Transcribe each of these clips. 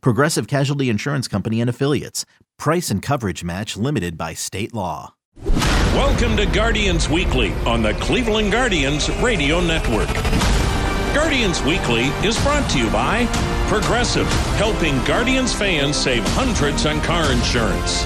Progressive Casualty Insurance Company and Affiliates. Price and coverage match limited by state law. Welcome to Guardians Weekly on the Cleveland Guardians Radio Network. Guardians Weekly is brought to you by Progressive, helping Guardians fans save hundreds on car insurance.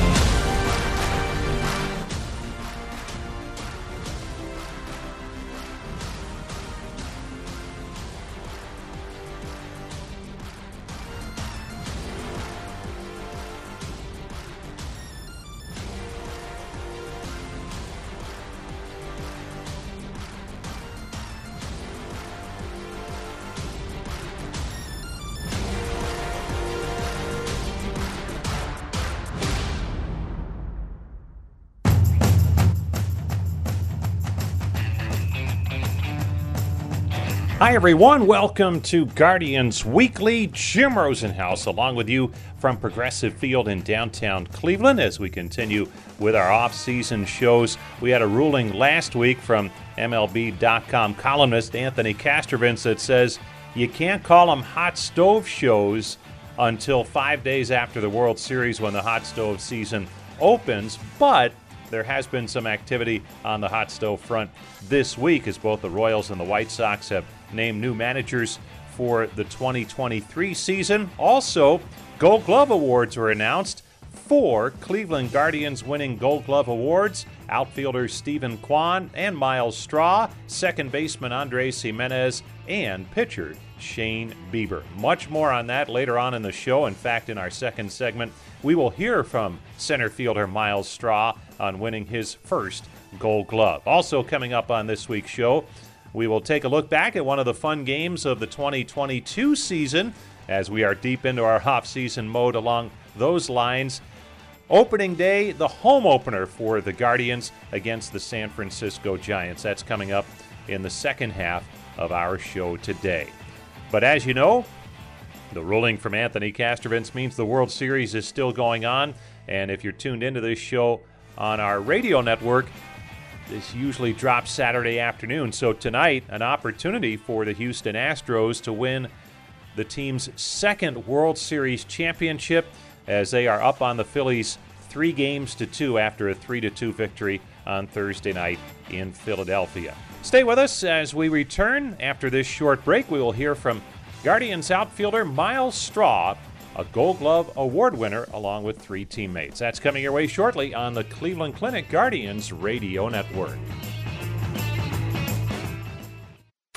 Hi, everyone. Welcome to Guardians Weekly. Jim Rosenhaus along with you from Progressive Field in downtown Cleveland as we continue with our off-season shows. We had a ruling last week from MLB.com columnist Anthony Castrovince that says you can't call them hot stove shows until five days after the World Series when the hot stove season opens, but there has been some activity on the hot stove front this week as both the Royals and the White Sox have named new managers for the 2023 season. Also, Gold Glove Awards were announced. Four Cleveland Guardians winning Gold Glove Awards outfielder Steven Kwan and Myles Straw, second baseman Andres Gimenez, and pitcher Shane Bieber. Much more on that later on in the show. In fact, in our second segment, we will hear from center fielder Myles Straw on winning his first Gold Glove. Also, coming up on this week's show, we will take a look back at one of the fun games of the 2022 season as we are deep into our off season mode along those lines. Opening day, the home opener for the Guardians against the San Francisco Giants. That's coming up in the second half of our show today. But as you know, the ruling from Anthony Castrovince means the World Series is still going on. And if you're tuned into this show on our radio network, this usually drops Saturday afternoon. So tonight, an opportunity for the Houston Astros to win the team's second World Series championship as they are up on the Phillies three games to two after a three to two victory on Thursday night in Philadelphia. Stay with us as we return after this short break. We will hear from Guardians outfielder Myles Straw a Gold Glove Award winner, along with three teammates. That's coming your way shortly on the Cleveland Clinic Guardians Radio Network.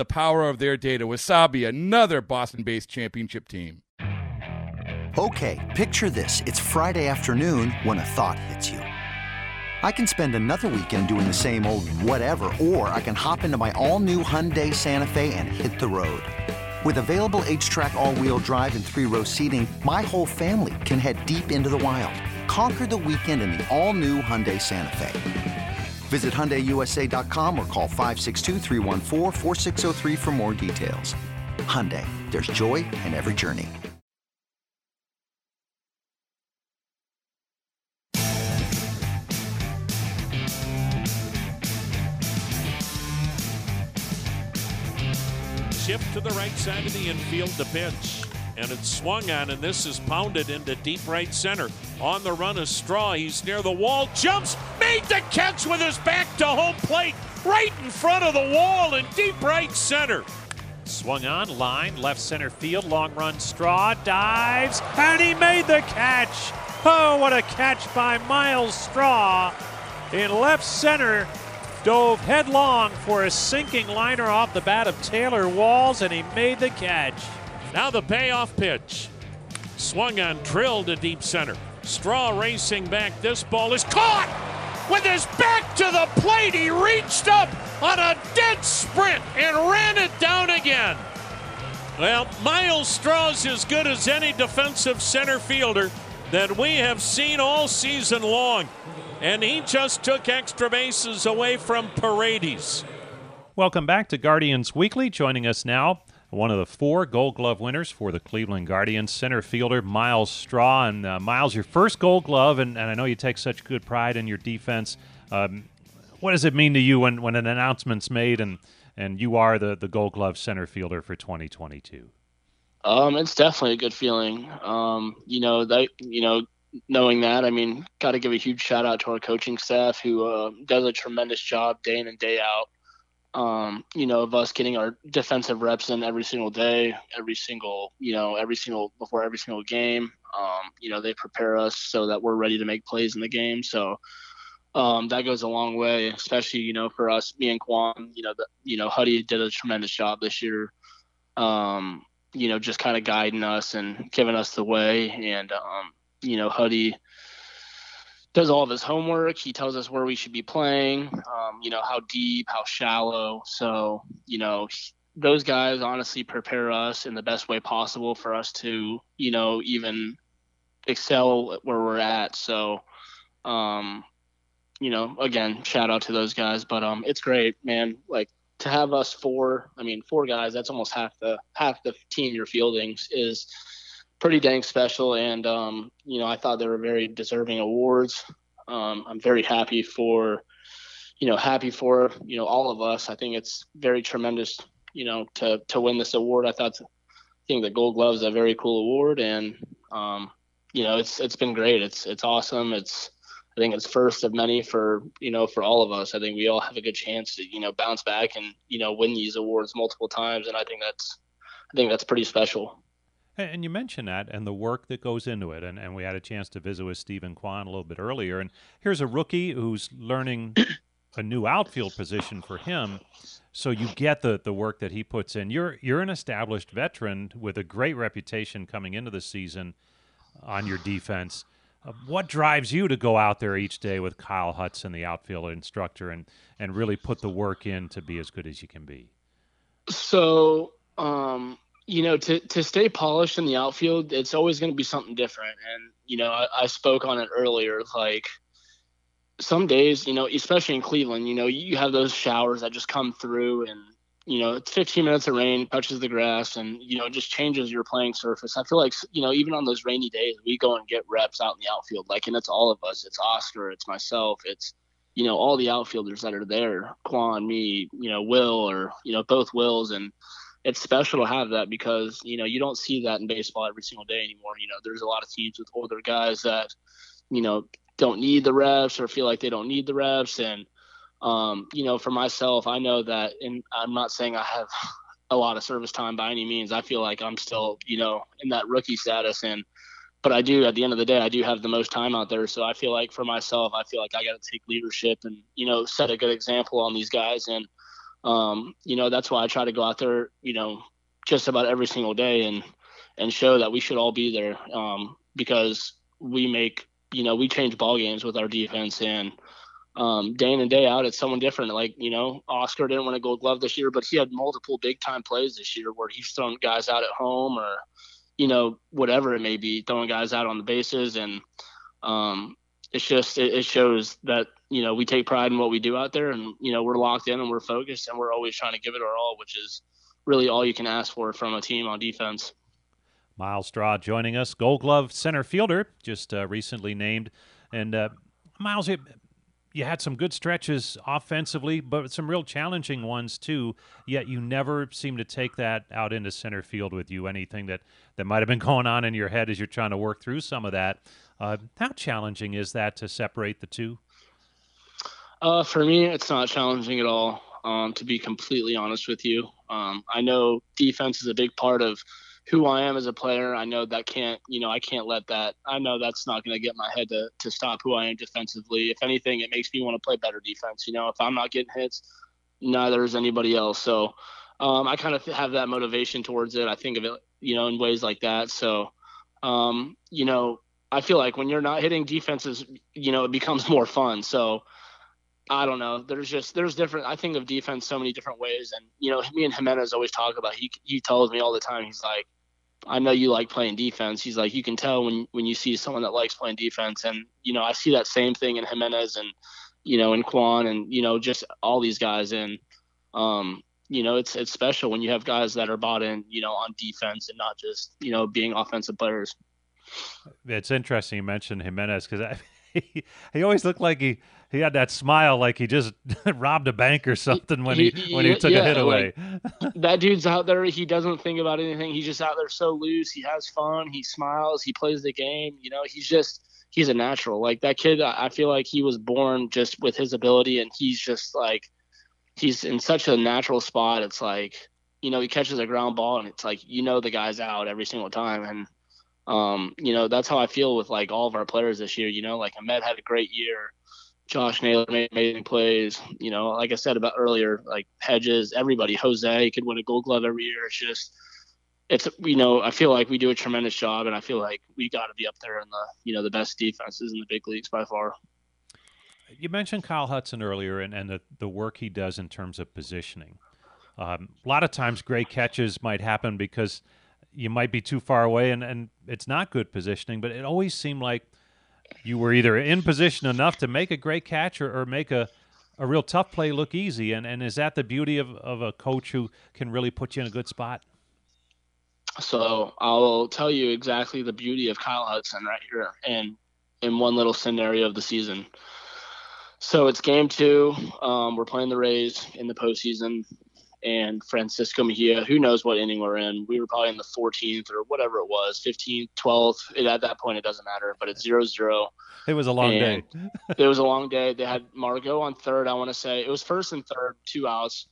the power of their data. Wasabi, another Boston based championship team. Okay, picture this. It's Friday afternoon when a thought hits you. I can spend another weekend doing the same old whatever, or I can hop into my all new Hyundai Santa Fe and hit the road. With available HTRAC, all wheel drive, and three row seating, my whole family can head deep into the wild. Conquer the weekend in the all new Hyundai Santa Fe. Visit HyundaiUSA.com or call 562 for more details. Hyundai, there's joy in every journey. Shift to the right side of the infield to pitch and it's swung on, and this is pounded into deep right center. On the run is Straw. He's near the wall, jumps, made the catch with his back to home plate, right in front of the wall in deep right center. Swung on, line, left center field, long run, Straw dives, and he made the catch. Oh, what a catch by Myles Straw in left center. Dove headlong for a sinking liner off the bat of Taylor Walls, and he made the catch. Now the payoff pitch. Swung on, drilled to deep center. Straw racing back. This ball is caught with his back to the plate. He reached up on a dead sprint and ran it down again. Well, Myles Straw's as good as any defensive center fielder that we have seen all season long. And he just took extra bases away from Paredes. Welcome back to Guardians Weekly. Joining us now, one of the four Gold Glove winners for the Cleveland Guardians, center fielder Myles Straw. And uh, Myles, your first Gold Glove, and, and, I know you take such good pride in your defense. Um, what does it mean to you when, when an announcement's made and and you are the, the Gold Glove center fielder for 2022? Um, it's definitely a good feeling. Um, you know that you know knowing that, I mean, got to give a huge shout out to our coaching staff who uh, does a tremendous job day in and day out um, you know, of us getting our defensive reps in every single day, every single, you know, every single before every single game. Um, you know, they prepare us so that we're ready to make plays in the game. So um, that goes a long way, especially you know for us, me and Kwan. You know, the, you know, Huddy did a tremendous job this year. Um, you know, just kind of guiding us and giving us the way, and um, you know, Huddy does all of his homework. He tells us where we should be playing, um, you know, how deep, how shallow. So, you know, those guys honestly prepare us in the best way possible for us to, you know, even excel where we're at. So, um, you know, again, shout out to those guys. But um, it's great, man. Like to have us four. I mean, four guys. That's almost half the half the team you're fielding is pretty dang special. And, um, you know, I thought they were very deserving awards. Um, I'm very happy for, you know, happy for, you know, all of us. I think it's very tremendous, you know, to, to win this award. I thought, I think the gold glove is a very cool award. And, um, you know, it's, it's been great. It's, it's awesome. It's, I think it's first of many for, you know, for all of us. I think we all have a good chance to, you know, bounce back and, you know, win these awards multiple times. And I think that's, I think that's pretty special. And you mentioned that and the work that goes into it. And, and we had a chance to visit with Steven Kwan a little bit earlier. And here's a rookie who's learning a new outfield position for him. So you get the, the work that he puts in. You're you're an established veteran with a great reputation coming into the season on your defense. Uh, what drives you to go out there each day with Kyle Hudson, the outfield instructor, and and really put the work in to be as good as you can be? So um, you know, to to stay polished in the outfield, it's always going to be something different. And you know, I, I spoke on it earlier. Like some days, you know, especially in Cleveland, you know, you have those showers that just come through, and you know, it's 15 minutes of rain touches the grass, and you know, it just changes your playing surface. I feel like you know, even on those rainy days, we go and get reps out in the outfield. Like, and it's all of us. It's Oscar. It's myself. It's you know, all the outfielders that are there, Kwan, me, you know, Will, or you know, both Wills, and it's special to have that because you know you don't see that in baseball every single day anymore. You know, there's a lot of teams with older guys that you know don't need the reps or feel like they don't need the reps. And um, you know, for myself, I know that, and I'm not saying I have a lot of service time by any means. I feel like I'm still you know in that rookie status and. But I do, at the end of the day, I do have the most time out there. So I feel like for myself, I feel like I got to take leadership and, you know, set a good example on these guys. And, um, you know, that's why I try to go out there, you know, just about every single day and and show that we should all be there um, because we make, you know, we change ball games with our defense and um, day in and day out, it's someone different. Like, you know, Oscar didn't win a gold glove this year, but he had multiple big time plays this year where he's thrown guys out at home or, you know, whatever it may be, throwing guys out on the bases. And um, it's just, it, it shows that, you know, we take pride in what we do out there and, you know, we're locked in and we're focused and we're always trying to give it our all, which is really all you can ask for from a team on defense. Myles Straw joining us, Gold Glove center fielder, just uh, recently named. And uh, Myles, you had some good stretches offensively, but some real challenging ones too. Yet you never seem to take that out into center field with you. Anything that that might have been going on in your head as you're trying to work through some of that. Uh, how challenging is that to separate the two? Uh, for me, it's not challenging at all. Um, to be completely honest with you, um, I know defense is a big part of who I am as a player. I know that can't, you know, I can't let that. I know that's not going to get my head to to stop who I am defensively. If anything, it makes me want to play better defense. You know, if I'm not getting hits, neither is anybody else. So um, I kind of have that motivation towards it. I think of it, you know, in ways like that. So, um, you know, I feel like when you're not hitting defenses, you know, it becomes more fun. So. I don't know. There's just there's different. I think of defense so many different ways, and you know, me and Gimenez always talk about. He he tells me all the time. He's like, I know you like playing defense. He's like, you can tell when when you see someone that likes playing defense, and you know, I see that same thing in Gimenez and you know, in Kwan and you know, just all these guys. And um, you know, it's it's special when you have guys that are bought in, you know, on defense and not just you know being offensive players. It's interesting you mentioned Gimenez because he, he always looked like he he had that smile like he just robbed a bank or something when he, he when he took yeah, a hit away. Like, that dude's out there. He doesn't think about anything. He's just out there so loose. He has fun. He smiles. He plays the game. You know, he's just he's a natural. Like that kid, I feel like he was born just with his ability, and he's just like he's in such a natural spot. It's like you know he catches a ground ball, and it's like you know the guy's out every single time, and um, you know that's how I feel with like all of our players this year. You know, like Amed had a great year. Josh Naylor made amazing plays. You know, like I said about earlier, like Hedges, everybody, Jose could win a Gold Glove every year. It's just, it's you know, I feel like we do a tremendous job, and I feel like we got to be up there in the you know the best defenses in the big leagues by far. You mentioned Kyle Hudson earlier, and, and the the work he does in terms of positioning. Um, a lot of times, great catches might happen because you might be too far away, and and it's not good positioning. But it always seemed like you were either in position enough to make a great catch or, or make a, a real tough play look easy. And, and is that the beauty of, of a coach who can really put you in a good spot? So I'll tell you exactly the beauty of Kyle Hudson right here and in one little scenario of the season. So it's game two. Um, we're playing the Rays in the postseason and Francisco Mejia. Who knows what inning we're in? We were probably in the 14th or whatever it was, 15th, 12th. It, at that point, it doesn't matter, but it's zero zero. It was a long day. it was a long day. They had Margot on third. I want to say it was first and third, two outs,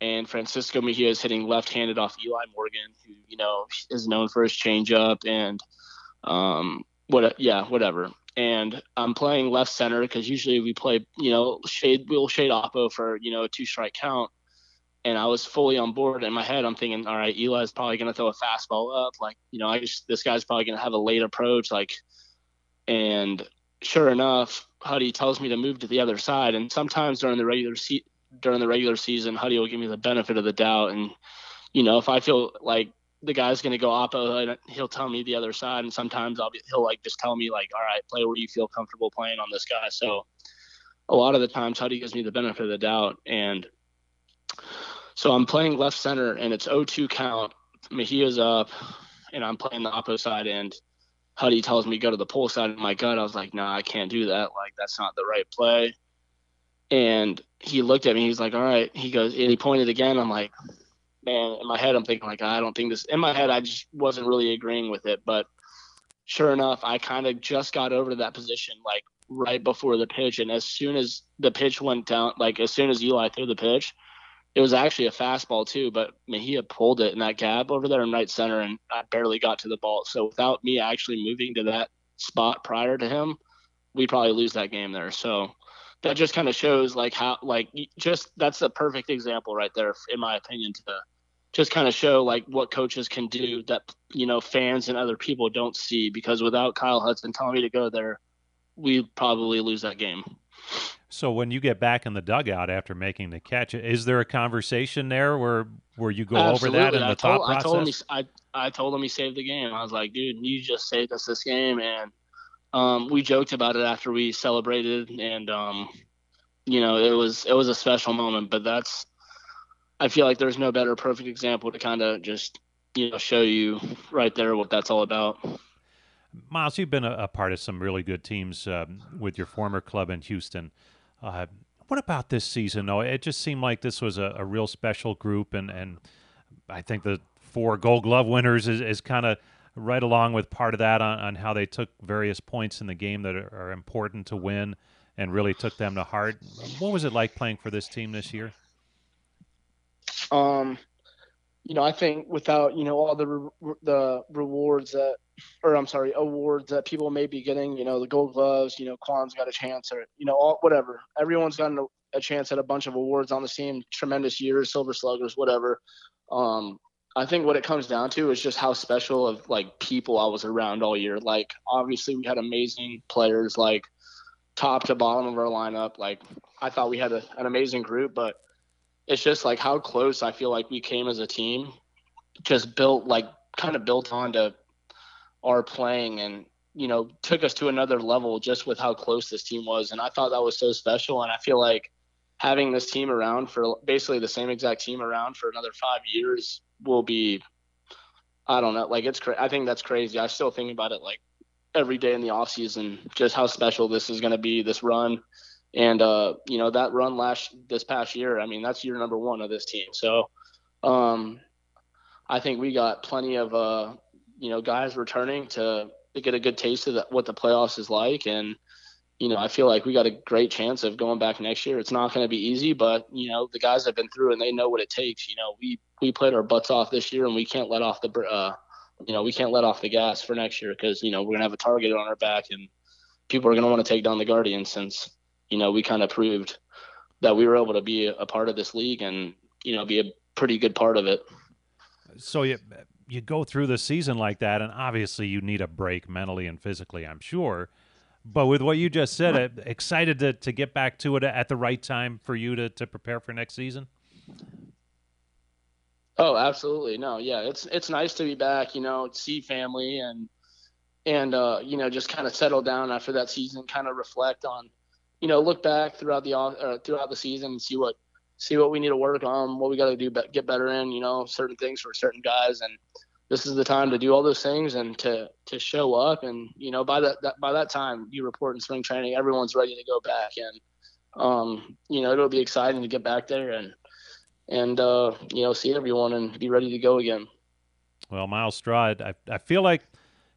and Francisco Mejia is hitting left-handed off Eli Morgan, who you know is known for his changeup and um what yeah whatever. And I'm playing left center because usually we play you know shade we'll shade oppo for you know a two strike count and I was fully on board. In my head, I'm thinking, all right, Eli's probably going to throw a fastball up. Like, you know, I just, this guy's probably going to have a late approach. Like, and sure enough, Huddy tells me to move to the other side. And sometimes during the regular se- during the regular season, Huddy will give me the benefit of the doubt. And, you know, if I feel like the guy's going to go oppo, he'll tell me the other side. And sometimes I'll be, he'll like just tell me like, all right, play where you feel comfortable playing on this guy. So a lot of the times Huddy gives me the benefit of the doubt. And, so I'm playing left center and it's 0-2 count. Mejia's up and I'm playing the opposite side and Huddy tells me go to the pull side of my gut. I was like, no, nah, I can't do that. Like that's not the right play. And he looked at me. He's like, all right. He goes and he pointed again. I'm like, man. In my head, I'm thinking like, I don't think this. In my head, I just wasn't really agreeing with it. But sure enough, I kind of just got over to that position like right before the pitch. And as soon as the pitch went down, like as soon as Eli threw the pitch, it was actually a fastball too, but Mejia pulled it in that gap over there in right center, and I barely got to the ball. So without me actually moving to that spot prior to him, we probably lose that game there. So that just kind of shows like how like just that's a perfect example right there in my opinion to just kind of show like what coaches can do that you know fans and other people don't see because without Kyle Hudson telling me to go there, we probably lose that game. So when you get back in the dugout after making the catch, is there a conversation there where where you go Absolutely. over that in the I thought told, process? I told him he, I I told him he saved the game. I was like, dude, you just saved us this game, and um, we joked about it after we celebrated, and um, you know, it was it was a special moment. But that's I feel like there's no better perfect example to kind of just you know show you right there what that's all about. Myles, you've been a, a part of some really good teams um, with your former club in Houston. Uh, what about this season, though? It just seemed like this was a, a real special group, and, and I think the four Gold Glove winners is, is kind of right along with part of that on, on how they took various points in the game that are, are important to win and really took them to heart. What was it like playing for this team this year? Um, you know, I think without you know all the re- the rewards that, or I'm sorry, awards that people may be getting, you know, the Gold Gloves, you know, Kwan's got a chance, or you know, all whatever. Everyone's gotten a, a chance at a bunch of awards on the team, tremendous years, Silver Sluggers, whatever. Um, I think what it comes down to is just how special of like people I was around all year. Like obviously we had amazing players, like top to bottom of our lineup. Like I thought we had a, an amazing group, but it's just like how close I feel like we came as a team, just built like kind of built onto our playing and you know took us to another level just with how close this team was. And I thought that was so special. And I feel like having this team around for basically the same exact team around for another 5 years will be I don't know like it's cra- I think that's crazy. I still think about it like every day in the off season just how special this is going to be this run and uh, you know that run last this past year, I mean that's year number one of this team. So um, I think we got plenty of uh, you know guys returning to, to get a good taste of the, what the playoffs is like, and you know I feel like we got a great chance of going back next year. It's not going to be easy, but you know the guys have been through and they know what it takes. You know we we played our butts off this year, and we can't let off the uh, you know we can't let off the gas for next year because you know we're gonna have a target on our back and people are gonna want to take down the Guardians since you know, we kind of proved that we were able to be a part of this league and, you know, be a pretty good part of it. So you you go through the season like that, and obviously you need a break mentally and physically, I'm sure. But with what you just said, uh, excited to, to get back to it at the right time for you to, to prepare for next season? Oh, absolutely. No, yeah, it's it's nice to be back, you know, see family and and uh, you know, just kind of settle down after that season, kind of reflect on you know, look back throughout the uh, throughout the season and see what see what we need to work on, what we got to do, get better in, you know, certain things for certain guys, and this is the time to do all those things and to to show up. And you know, by that, that by that time, you report in spring training, everyone's ready to go back, and um, you know, it'll be exciting to get back there and and uh, you know, see everyone and be ready to go again. Well, Myles Straw, I, I feel like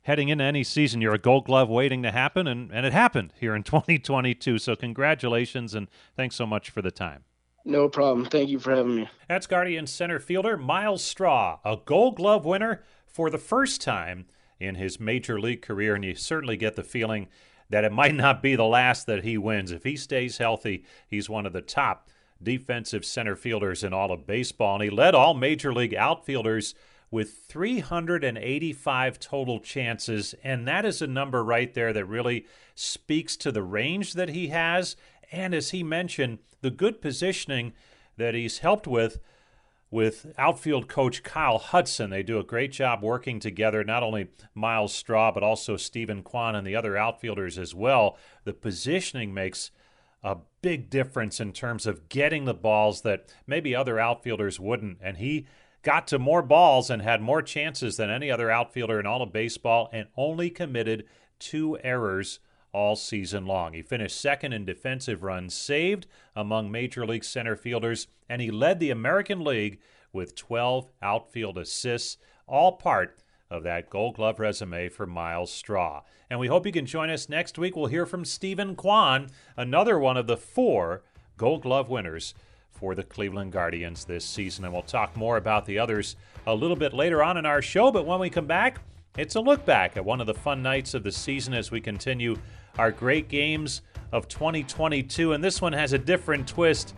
heading into any season, you're a gold glove waiting to happen, and, and it happened here in 2022. So, congratulations and thanks so much for the time. No problem. Thank you for having me. That's Guardian center fielder Myles Straw, a gold glove winner for the first time in his major league career. And you certainly get the feeling that it might not be the last that he wins. If he stays healthy, he's one of the top defensive center fielders in all of baseball. And he led all major league outfielders with 385 total chances. And that is a number right there that really speaks to the range that he has. And as he mentioned, the good positioning that he's helped with with outfield coach Kyle Hudson. They do a great job working together, not only Myles Straw, but also Steven Kwan and the other outfielders as well. The positioning makes a big difference in terms of getting the balls that maybe other outfielders wouldn't. And he got to more balls and had more chances than any other outfielder in all of baseball and only committed two errors all season long. He finished second in defensive runs saved among major league center fielders, and he led the American League with 12 outfield assists, all part of that gold glove resume for Myles Straw. And we hope you can join us next week. We'll hear from Steven Kwan, another one of the four gold glove winners for the Cleveland Guardians this season. And we'll talk more about the others a little bit later on in our show. But when we come back, it's a look back at one of the fun nights of the season as we continue our great games of 2022. And this one has a different twist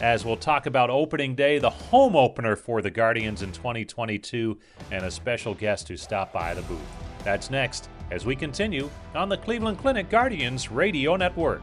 as we'll talk about opening day, the home opener for the Guardians in 2022, and a special guest who stopped by the booth. That's next as we continue on the Cleveland Clinic Guardians Radio Network.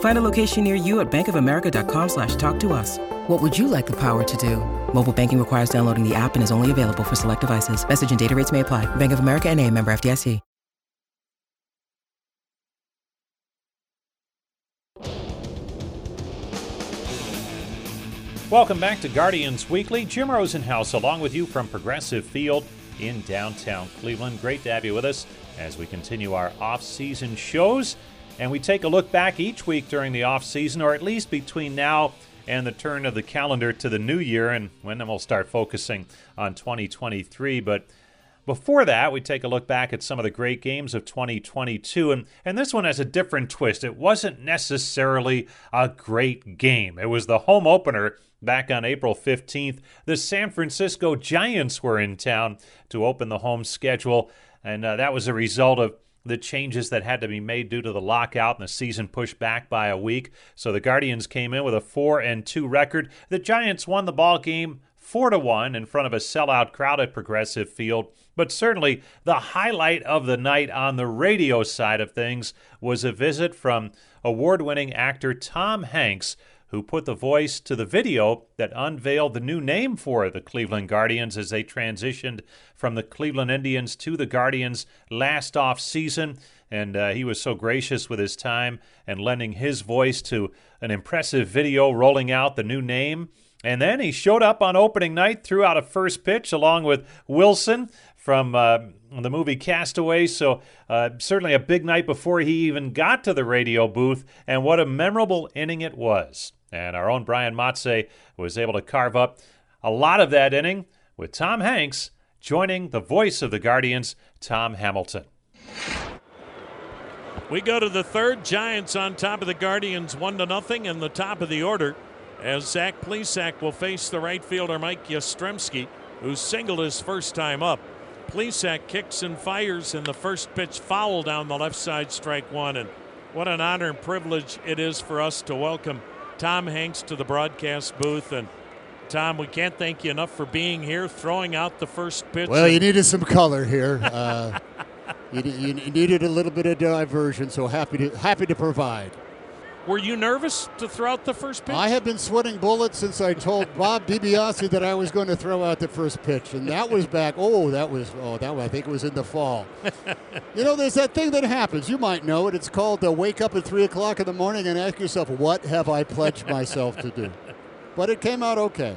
Find a location near you at bankofamerica.com slash talk to us. What would you like the power to do? Mobile banking requires downloading the app and is only available for select devices. Message and data rates may apply. Bank of America and a member FDIC. Welcome back to Guardians Weekly. Jim Rosenhaus along with you from Progressive Field in downtown Cleveland. Great to have you with us as we continue our off-season shows. And we take a look back each week during the off-season, or at least between now and the turn of the calendar to the new year, and when then we'll start focusing on 2023. But before that, we take a look back at some of the great games of 2022, and, and this one has a different twist. It wasn't necessarily a great game, it was the home opener back on April 15th. The San Francisco Giants were in town to open the home schedule, and uh, that was a result of the changes that had to be made due to the lockout and the season pushed back by a week. So the Guardians came in with a 4 and 2 record. The Giants won the ball game 4 to 1 in front of a sellout crowd at Progressive Field. But certainly the highlight of the night on the radio side of things was a visit from award-winning actor Tom Hanks who put the voice to the video that unveiled the new name for the Cleveland Guardians as they transitioned from the Cleveland Indians to the Guardians last off season. And uh, he was so gracious with his time and lending his voice to an impressive video rolling out the new name. And then he showed up on opening night, threw out a first pitch along with Wilson from uh, the movie Castaway. So, uh, certainly a big night before he even got to the radio booth. And what a memorable inning it was. And our own Brian Motze was able to carve up a lot of that inning with Tom Hanks joining the voice of the Guardians, Tom Hamilton. We go to the third. Giants on top of the Guardians, one to nothing in the top of the order. As Zach Plesac will face the right fielder Mike Yastrzemski, who singled his first time up. Plesac kicks and fires, and the first pitch foul down the left side, strike one. And what an honor and privilege it is for us to welcome Tom Hanks to the broadcast booth. And Tom, we can't thank you enough for being here, throwing out the first pitch. Well, you needed some color here. Uh, you, you needed a little bit of diversion, so happy to happy to provide. Were you nervous to throw out the first pitch? I have been sweating bullets since I told Bob DiBiasio that I was going to throw out the first pitch, and that was back. Oh, that was oh that I think it was in the fall. you know, there's that thing that happens. You might know it. It's called uh, wake up at three o'clock in the morning and ask yourself, "What have I pledged myself to do?" But it came out okay.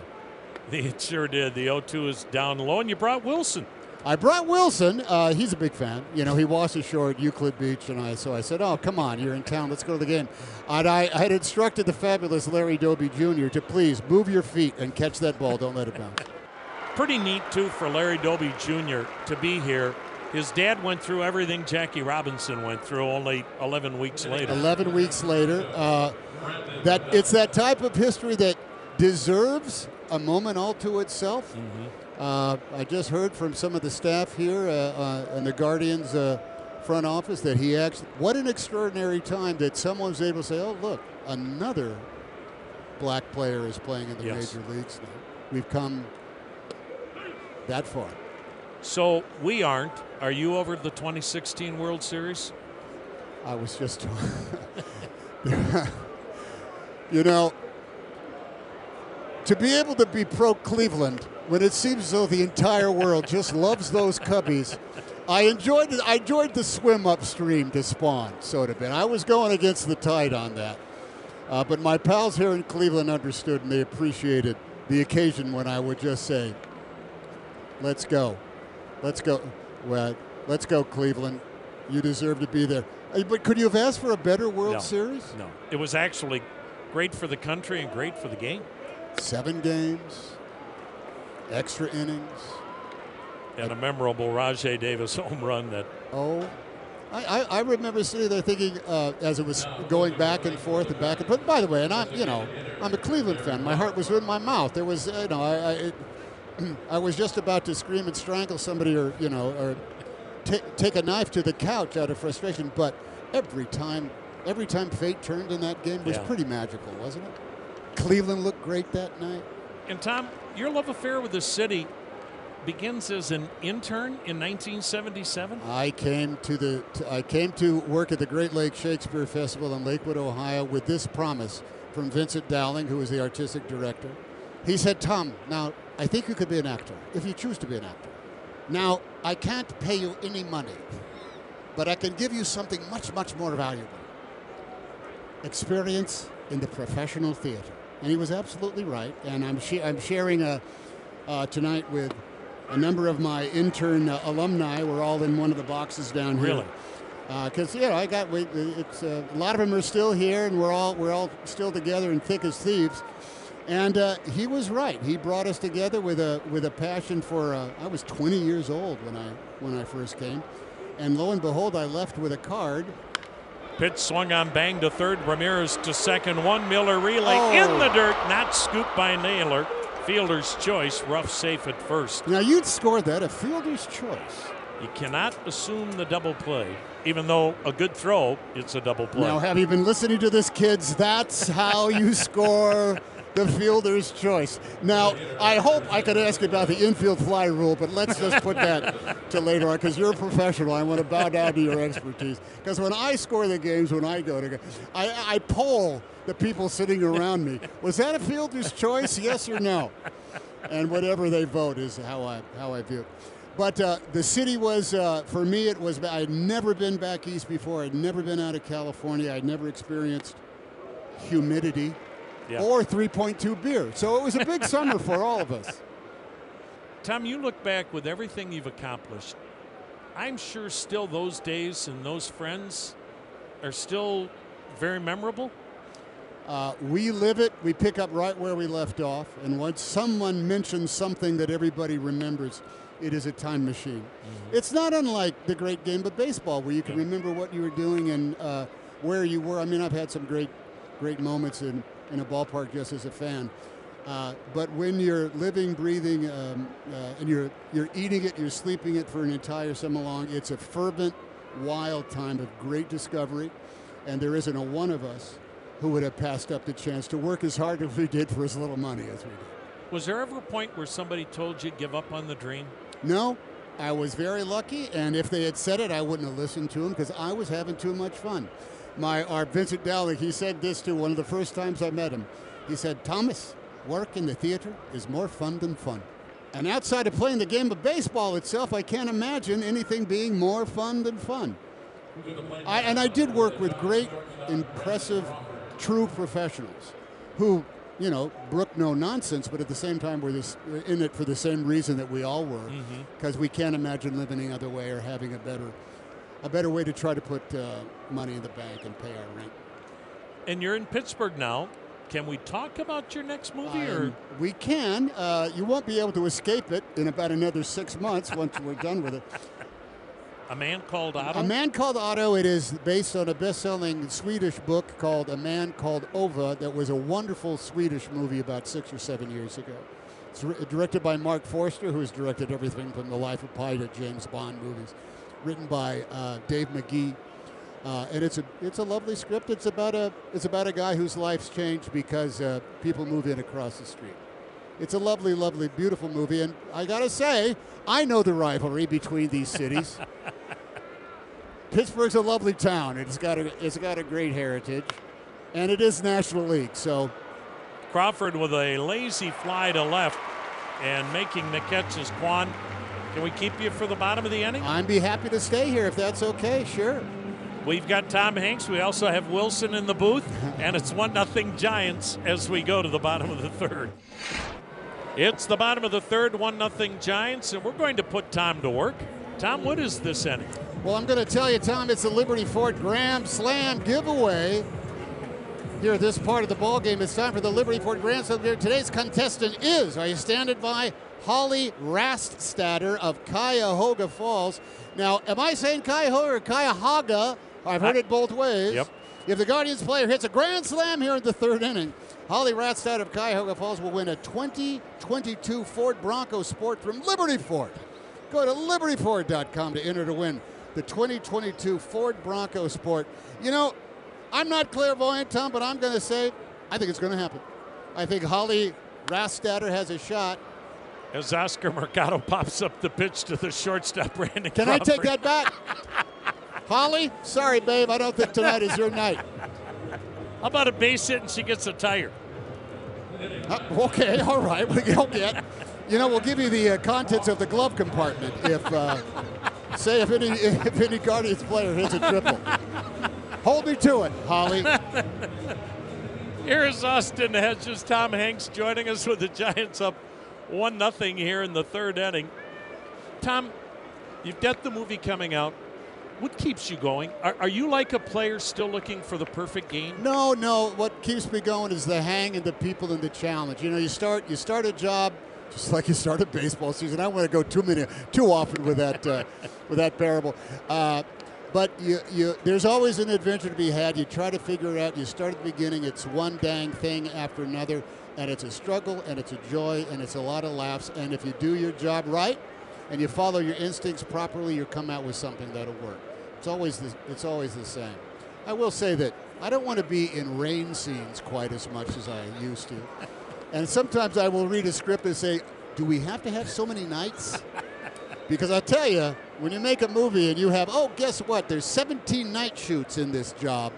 It sure did. The 0-2 is down low, and you brought Wilson. I brought Wilson. Uh, he's a big fan. You know, he washed ashore at Euclid Beach, and I so I said, "Oh, come on, you're in town. Let's go to the game." And I, I had instructed the fabulous Larry Doby Jr. to please move your feet and catch that ball. Don't let it bounce. Pretty neat too for Larry Doby Jr. to be here. His dad went through everything Jackie Robinson went through only 11 weeks later. 11 weeks later. Uh, that it's that type of history that deserves a moment all to itself. Mm-hmm. Uh, I just heard from some of the staff here uh, uh, in the Guardians uh, front office that he actually, what an extraordinary time that someone was able to say, oh, look, another black player is playing in the Yes. major leagues now. We've come that far. So we aren't. Are you over the 2016 World Series? I was just, you know, to be able to be pro Cleveland when it seems as though the entire world just loves those Cubbies. I enjoyed. I enjoyed the swim upstream to spawn, so to been. I was going against the tide on that, uh, but my pals here in Cleveland understood and they appreciated the occasion when I would just say, "Let's go, let's go, well, let's go, Cleveland. You deserve to be there." Uh, But could you have asked for a better World No. Series? No. It was actually great for the country and great for the game. Seven games, extra innings. And a memorable Rajay Davis home run that Oh, I, I, I remember sitting there thinking uh, as it was going back and forth and back and But by the way, and I'm you know I'm a Cleveland fan. My heart was in my mouth. There was you know I I, it, I was just about to scream and strangle somebody or you know or ta- take a knife to the couch out of frustration. But every time every time fate turned in that game was Yeah. pretty magical, wasn't it? Cleveland looked great that night. And Tom, your love affair with the city begins as an intern in 1977. I came to the I came to work at the Great Lake Shakespeare Festival in Lakewood, Ohio, with this promise from Vincent Dowling, who was the artistic director. He said, "Tom, now I think you could be an actor if you choose to be an actor. Now I can't pay you any money, but I can give you something much, much more valuable: experience in the professional theater." And he was absolutely right. And I'm sh- I'm sharing a uh, tonight with a number of my intern uh, alumni. We're all in one of the boxes down here. Really? Because you know, I got we, it's uh, a lot of them are still here, and we're all we're all still together and thick as thieves. And uh, he was right. He brought us together with a with a passion for. Uh, I was 20 years old when I when I first came, and lo and behold, I left with a card. Pitch swung on, bang to third. Ramirez to second. Owen Miller relay Oh. in the dirt, not scooped by Naylor. Fielder's choice, Ruf safe at first. Now you'd score that a fielder's choice. You cannot assume the double play, even though a good throw, it's a double play. Now, have you been listening to this, kids? That's how you score the fielder's choice. Now, I hope I could ask you about the infield fly rule, but let's just put that to later on because you're a professional. I want to bow down to your expertise. Because when I score the games, when I go to, I, I poll the people sitting around me. Was that a fielder's choice? Yes or no? And whatever they vote is how I how I view it. But uh, the city was, uh, for me, it was, I had never been back east before. I'd never been out of California. I'd never experienced humidity Yeah. or 3.2 beer. So it was a big summer for all of us. Tom, you look back with everything you've accomplished. I'm sure still those days and those friends are still very memorable. Uh, we live it. We pick up right where we left off. And once someone mentions something that everybody remembers, it is a time machine. It's not unlike the great game of baseball, where you can remember what you were doing and uh, where you were. I mean, I've had some great, great moments in, in a ballpark just as a fan. Uh, but when you're living, breathing, um, uh, and you're you're eating it, you're sleeping it for an entire summer long, it's a fervent, wild time of great discovery. And there isn't a one of us who would have passed up the chance to work as hard as we did for as little money as we did. Was there ever a point where somebody told you to give up on the dream? No, I was very lucky, and if they had said it, I wouldn't have listened to them because I was having too much fun. My our Vincent Dowling, he said this to one of the first times I met him. He said, "Thomas, work in the theater is more fun than fun." And outside of playing the game of baseball itself, I can't imagine anything being more fun than fun. I, and I did work with great, impressive, true professionals who, you know, brook no nonsense, but at the same time were this, in it for the same reason that we all were, mm-hmm. because we can't imagine living any other way or having a better, a better way to try to put uh, money in the bank and pay our rent. And you're in Pittsburgh now. Can we talk about your next movie? or we can. Uh, you won't be able to escape it in about another six months once we're done with it. A Man Called Otto? A Man Called Otto. It is based on a best-selling Swedish book called A Man Called Ove. That was a wonderful Swedish movie about six or seven years ago. It's directed by Marc Forster, who has directed everything from The Life of Pi to James Bond movies. Written by uh, Dave Magee. Uh, and it's a it's a lovely script. It's about a it's about a guy whose life's changed because uh, people move in across the street. It's a lovely, lovely, beautiful movie, and I gotta say, I know the rivalry between these cities. Pittsburgh's a lovely town. It's got a it's got a great heritage, and it is National League. So Crawford with a lazy fly to left and making the catches. Kwan, can we keep you for the bottom of the inning? I'd be happy to stay here if that's okay. Sure. We've got Tom Hanks. We also have Wilson in the booth, and it's one nothing Giants as we go to the bottom of the third. It's the bottom of the third, one nothing Giants, and we're going to put Tom to work. Tom, what is this inning? Well, I'm going to tell you, Tom, it's the Liberty Ford Grand Slam giveaway. Here at this part of the ball game, it's time for the Liberty Ford Grand Slam. Today's contestant is, are you standing by? Holly Raststatter of Cuyahoga Falls. Now, am I saying Cuyahoga or Cuyahoga? I've heard it both ways. Yep. If the Guardians player hits a grand slam here in the third inning, Holly Ratstad of Cuyahoga Falls will win a 2022 Ford Bronco Sport from Liberty Ford. Go to libertyford.com to enter to win the 2022 Ford Bronco Sport. You know, I'm not clairvoyant, Tom, but I'm going to say I think it's going to happen. I think Holly Rastadter has a shot. As Oscar Mercado pops up the pitch to the shortstop, Brandon Can Crawford. I take that back? Holly, sorry, babe. I don't think tonight is your night. How about a base hit and she gets a tire? Uh, okay, all right. We'll get. You know, we'll give you the uh, contents of the glove compartment if, uh, say, if any if any Guardians player hits a triple. Hold me to it, Holly. Here's Austin Hedges. Tom Hanks joining us with the Giants up one nothing here in the third inning. Tom, you've got the movie coming out. What keeps you going? Are, are, you like a player still looking for the perfect game? No, no. What keeps me going is the hang and the people and the challenge. You know, you start you start a job just like you start a baseball season. I don't want to go too many too often with that uh, with that parable. Uh, but you, you, there's always an adventure to be had. You try to figure it out. You start at the beginning. It's one dang thing after another, and it's a struggle, and it's a joy, and it's a lot of laughs. And if you do your job right, and you follow your instincts properly, you come out with something that'll work. It's always the, it's always the same. I will say that I don't want to be in rain scenes quite as much as I used to. And sometimes I will read a script and say, "Do we have to have so many nights?" Because I tell you, when you make a movie and you have, oh, guess what? There's 17 night shoots in this job.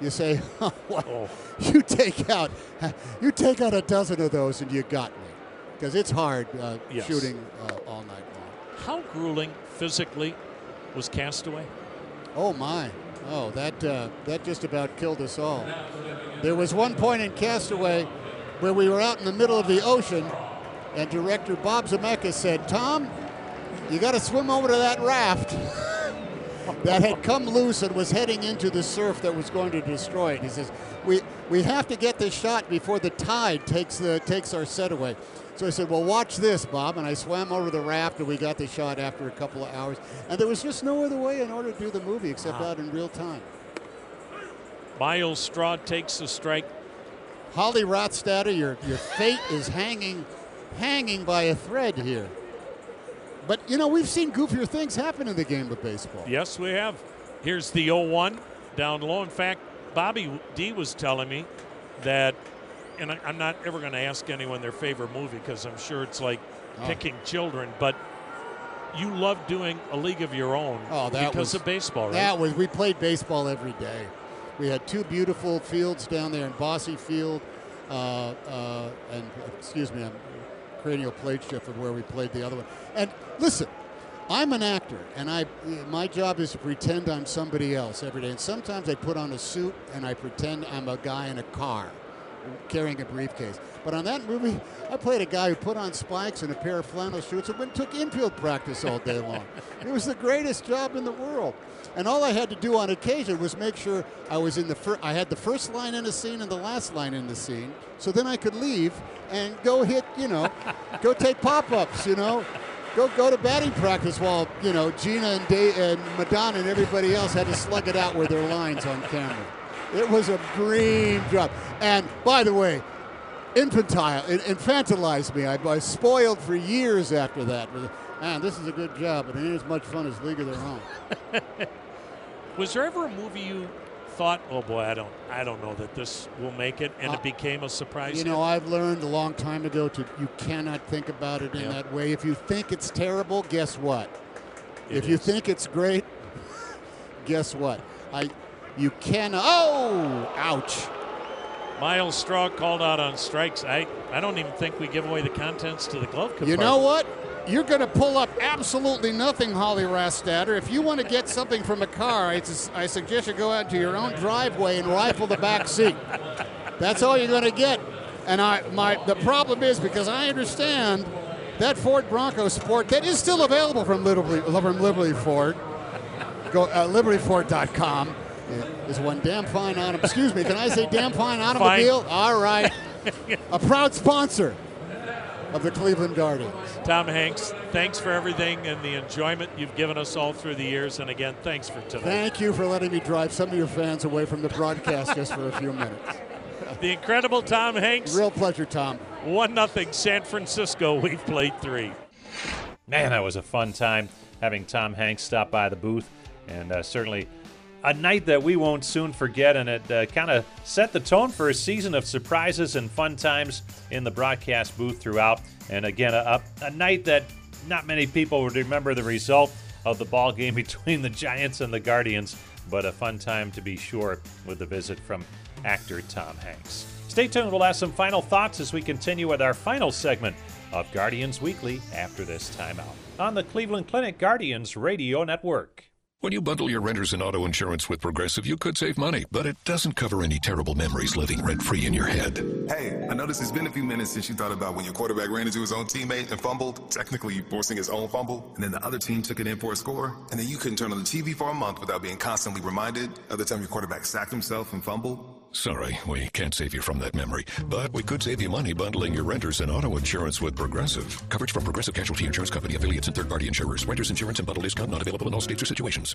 You say, oh, well, you take out, you take out a dozen of those, and you got me, because it's hard uh, yes. shooting uh, all night long. How grueling physically was Cast Away? Oh my! Oh, that uh, that just about killed us all. There was one point in Cast Away where we were out in the middle of the ocean, and director Bob Zemeckis said, "Tom, you got to swim over to that raft that had come loose and was heading into the surf that was going to destroy it." He says, "We we have to get this shot before the tide takes the takes our set away." So I said, Well, watch this, Bob. And I swam over the raft, and we got the shot after a couple of hours. And there was just no other way in order to do the movie except wow. out in real time. Myles Straw takes the strike. Holly Rotstatter, your, your fate is hanging, hanging by a thread here. But, you know, we've seen goofier things happen in the game of baseball. Yes, we have. Here's the 0 1 down low. In fact, Bobby D was telling me that and I, am not ever going to ask anyone their favorite movie because I'm sure it's like oh. picking children, but you love doing a league of your own oh, that because was, of baseball, right? That was we played baseball every day. We had two beautiful fields down there in Bosse Field, uh, uh, and excuse me, I'm cranial plate shift of where we played the other one. And listen, I'm an actor, and I my job is to pretend I'm somebody else every day. And sometimes I put on a suit and I pretend I'm a guy in a car carrying a briefcase. But on that movie, I played a guy who put on spikes and a pair of flannel shorts and went took infield practice all day long. it was the greatest job in the world. And all I had to do on occasion was make sure I was in the fir- I had the first line in the scene and the last line in the scene. So then I could leave and go hit, you know, go take pop-ups, you know. Go, go to batting practice while you know Geena and, Day- and Madonna and everybody else had to slug it out with their lines on camera. It was a dream job. And by the way, infantile, it infantilized me. I was spoiled for years after that. Man, this is a good job, but it ain't as much fun as League of Their Own. Was there ever a movie you thought, "Oh boy, I don't, I don't know that this will make it," and Uh, it became a surprise? You hit? know, I've learned a long time ago to you cannot think about it in Yeah. that way. If you think it's terrible, guess what? It if you think it's great, guess what? I you can oh ouch. Myles Straw called out on strikes. I, I don't even think we give away the contents to the glove compartment. You know what? You're going to pull up absolutely nothing, Holly Rastatter. If you want to get something from a car, I, I suggest you go out to your own driveway and rifle the back seat. That's all you're going to get. And I, my, the problem is because I understand that Ford Bronco Sport that is still available from Liberty, from Liberty Ford. Go uh, libertyford.com. Is one damn fine automobile. Excuse me, can I say damn fine automobile? All right. A proud sponsor of the Cleveland Guardians. Tom Hanks, thanks for everything and the enjoyment you've given us all through the years. And again, thanks for tonight. Thank you for letting me drive some of your fans away from the broadcast just for a few minutes. The incredible Tom Hanks. Real pleasure, Tom. One nothing San Francisco. We've played three. Man, that was a fun time having Tom Hanks stop by the booth, and uh, certainly a night that we won't soon forget. And it uh, kind of set the tone for a season of surprises and fun times in the broadcast booth throughout. And again, a, a night that not many people would remember the result of the ball game between the Giants and the Guardians, but a fun time to be sure with the visit from actor Tom Hanks. Stay tuned. We'll have some final thoughts as we continue with our final segment of Guardians Weekly after this timeout on the Cleveland Clinic Guardians Radio Network. When you bundle your renters and auto insurance with Progressive, you could save money, but it doesn't cover any terrible memories living rent free in your head. Hey, I noticed it's been a few minutes since you thought about when your quarterback ran into his own teammate and fumbled, technically forcing his own fumble, and then the other team took it in for a score, and then you couldn't turn on the TV for a month without being constantly reminded of the time your quarterback sacked himself and fumbled. Sorry, we can't save you from that memory, but we could save you money bundling your renters and auto insurance with Progressive. Coverage from Progressive Casualty Insurance Company affiliates and third party insurers. Renters insurance and bundle discount not available in all states or situations.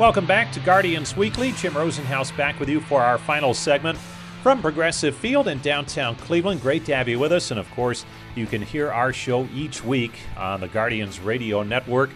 Welcome back to Guardians Weekly. Jim Rosenhaus back with you for our final segment from Progressive Field in downtown Cleveland. Great to have you with us. And of course, you can hear our show each week on the Guardians Radio Network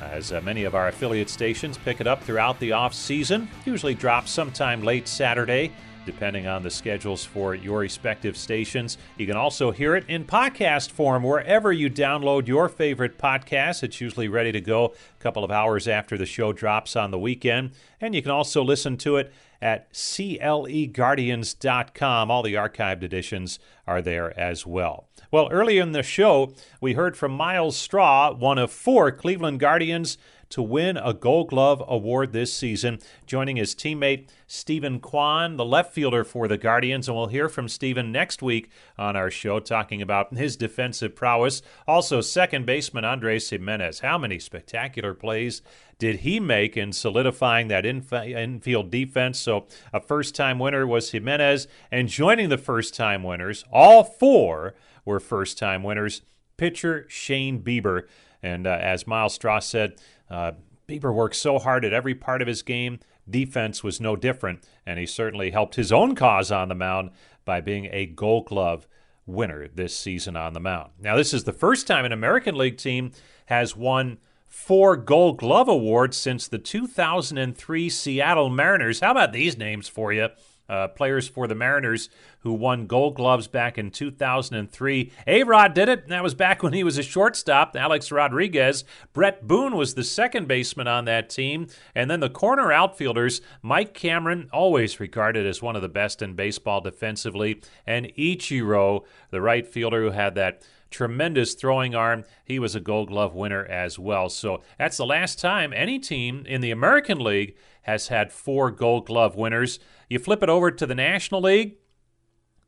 as uh, many of our affiliate stations pick it up throughout the off season. Usually drops sometime late Saturday, depending on the schedules for your respective stations. You can also hear it in podcast form wherever you download your favorite podcast. It's usually ready to go a couple of hours after the show drops on the weekend. And you can also listen to it at cleguardians.com. All the archived editions are there as well. Well, earlier in the show, we heard from Myles Straw, one of four Cleveland Guardians to win a Gold Glove award this season, joining his teammate Steven Kwan, the left fielder for the Guardians. And we'll hear from Steven next week on our show, talking about his defensive prowess. Also, second baseman Andres Gimenez. How many spectacular plays did he make in solidifying that inf- infield defense? So, a first time winner was Gimenez, and joining the first time winners, all four were first time winners. Pitcher Shane Bieber. And uh, as Myles Straw said, uh, Bieber worked so hard at every part of his game. Defense was no different, and he certainly helped his own cause on the mound by being a Gold Glove winner this season on the mound. Now, this is the first time an American League team has won four Gold Glove awards since the 2003 Seattle Mariners. How about these names for you? Uh, players for the Mariners who won Gold Gloves back in 2003. A Rod did it. That was back when he was a shortstop. Alex Rodriguez. Bret Boone was the second baseman on that team. And then the corner outfielders, Mike Cameron, always regarded as one of the best in baseball defensively, and Ichiro, the right fielder who had that tremendous throwing arm. He was a gold glove winner as well. So that's the last time any team in the American League has had four gold glove winners. You flip it over to the National League.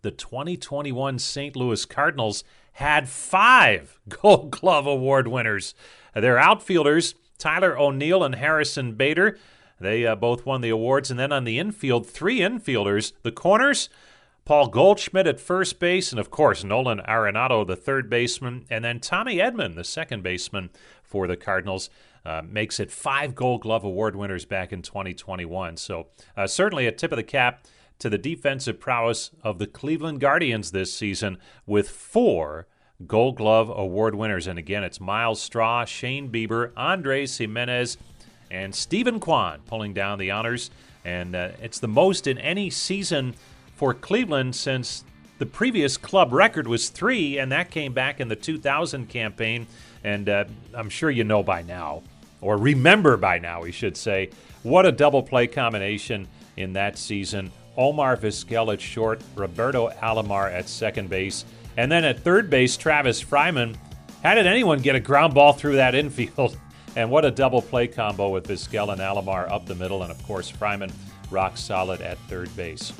the 2021 St. Louis Cardinals had five Gold Glove Award winners. Their outfielders, Tyler O'Neill and Harrison Bader, they uh, both won the awards. And then on the infield, three infielders. The corners, Paul Goldschmidt at first base, and of course, Nolan Arenado, the third baseman, and then Tommy Edman, the second baseman for the Cardinals. Uh, makes it five Gold Glove Award winners back in 2021. So, uh, certainly a tip of the cap to the defensive prowess of the Cleveland Guardians this season with four Gold Glove Award winners. And again, it's Myles Straw, Shane Bieber, Andres Gimenez, and Steven Kwan pulling down the honors. And uh, it's the most in any season for Cleveland since the previous club record was three, and that came back in the 2000 campaign. And uh, I'm sure you know by now, or remember by now, we should say, what a double play combination in that season. Omar Vizquel at short, Roberto Alomar at second base, and then at third base, Travis Fryman. How did anyone get a ground ball through that infield? And what a double play combo with Vizquel and Alomar up the middle, and of course, Fryman rock solid at third base.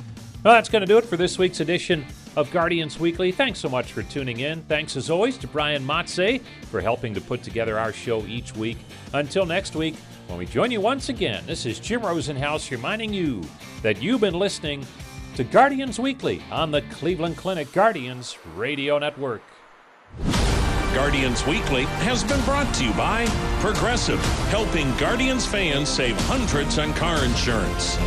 Well, that's going to do it for this week's edition of Guardians Weekly. Thanks so much for tuning in. Thanks as always to Brian Matze for helping to put together our show each week. Until next week, when we join you once again, this is Jim Rosenhaus reminding you that you've been listening to Guardians Weekly on the Cleveland Clinic Guardians Radio Network. Guardians Weekly has been brought to you by Progressive, helping Guardians fans save hundreds on car insurance.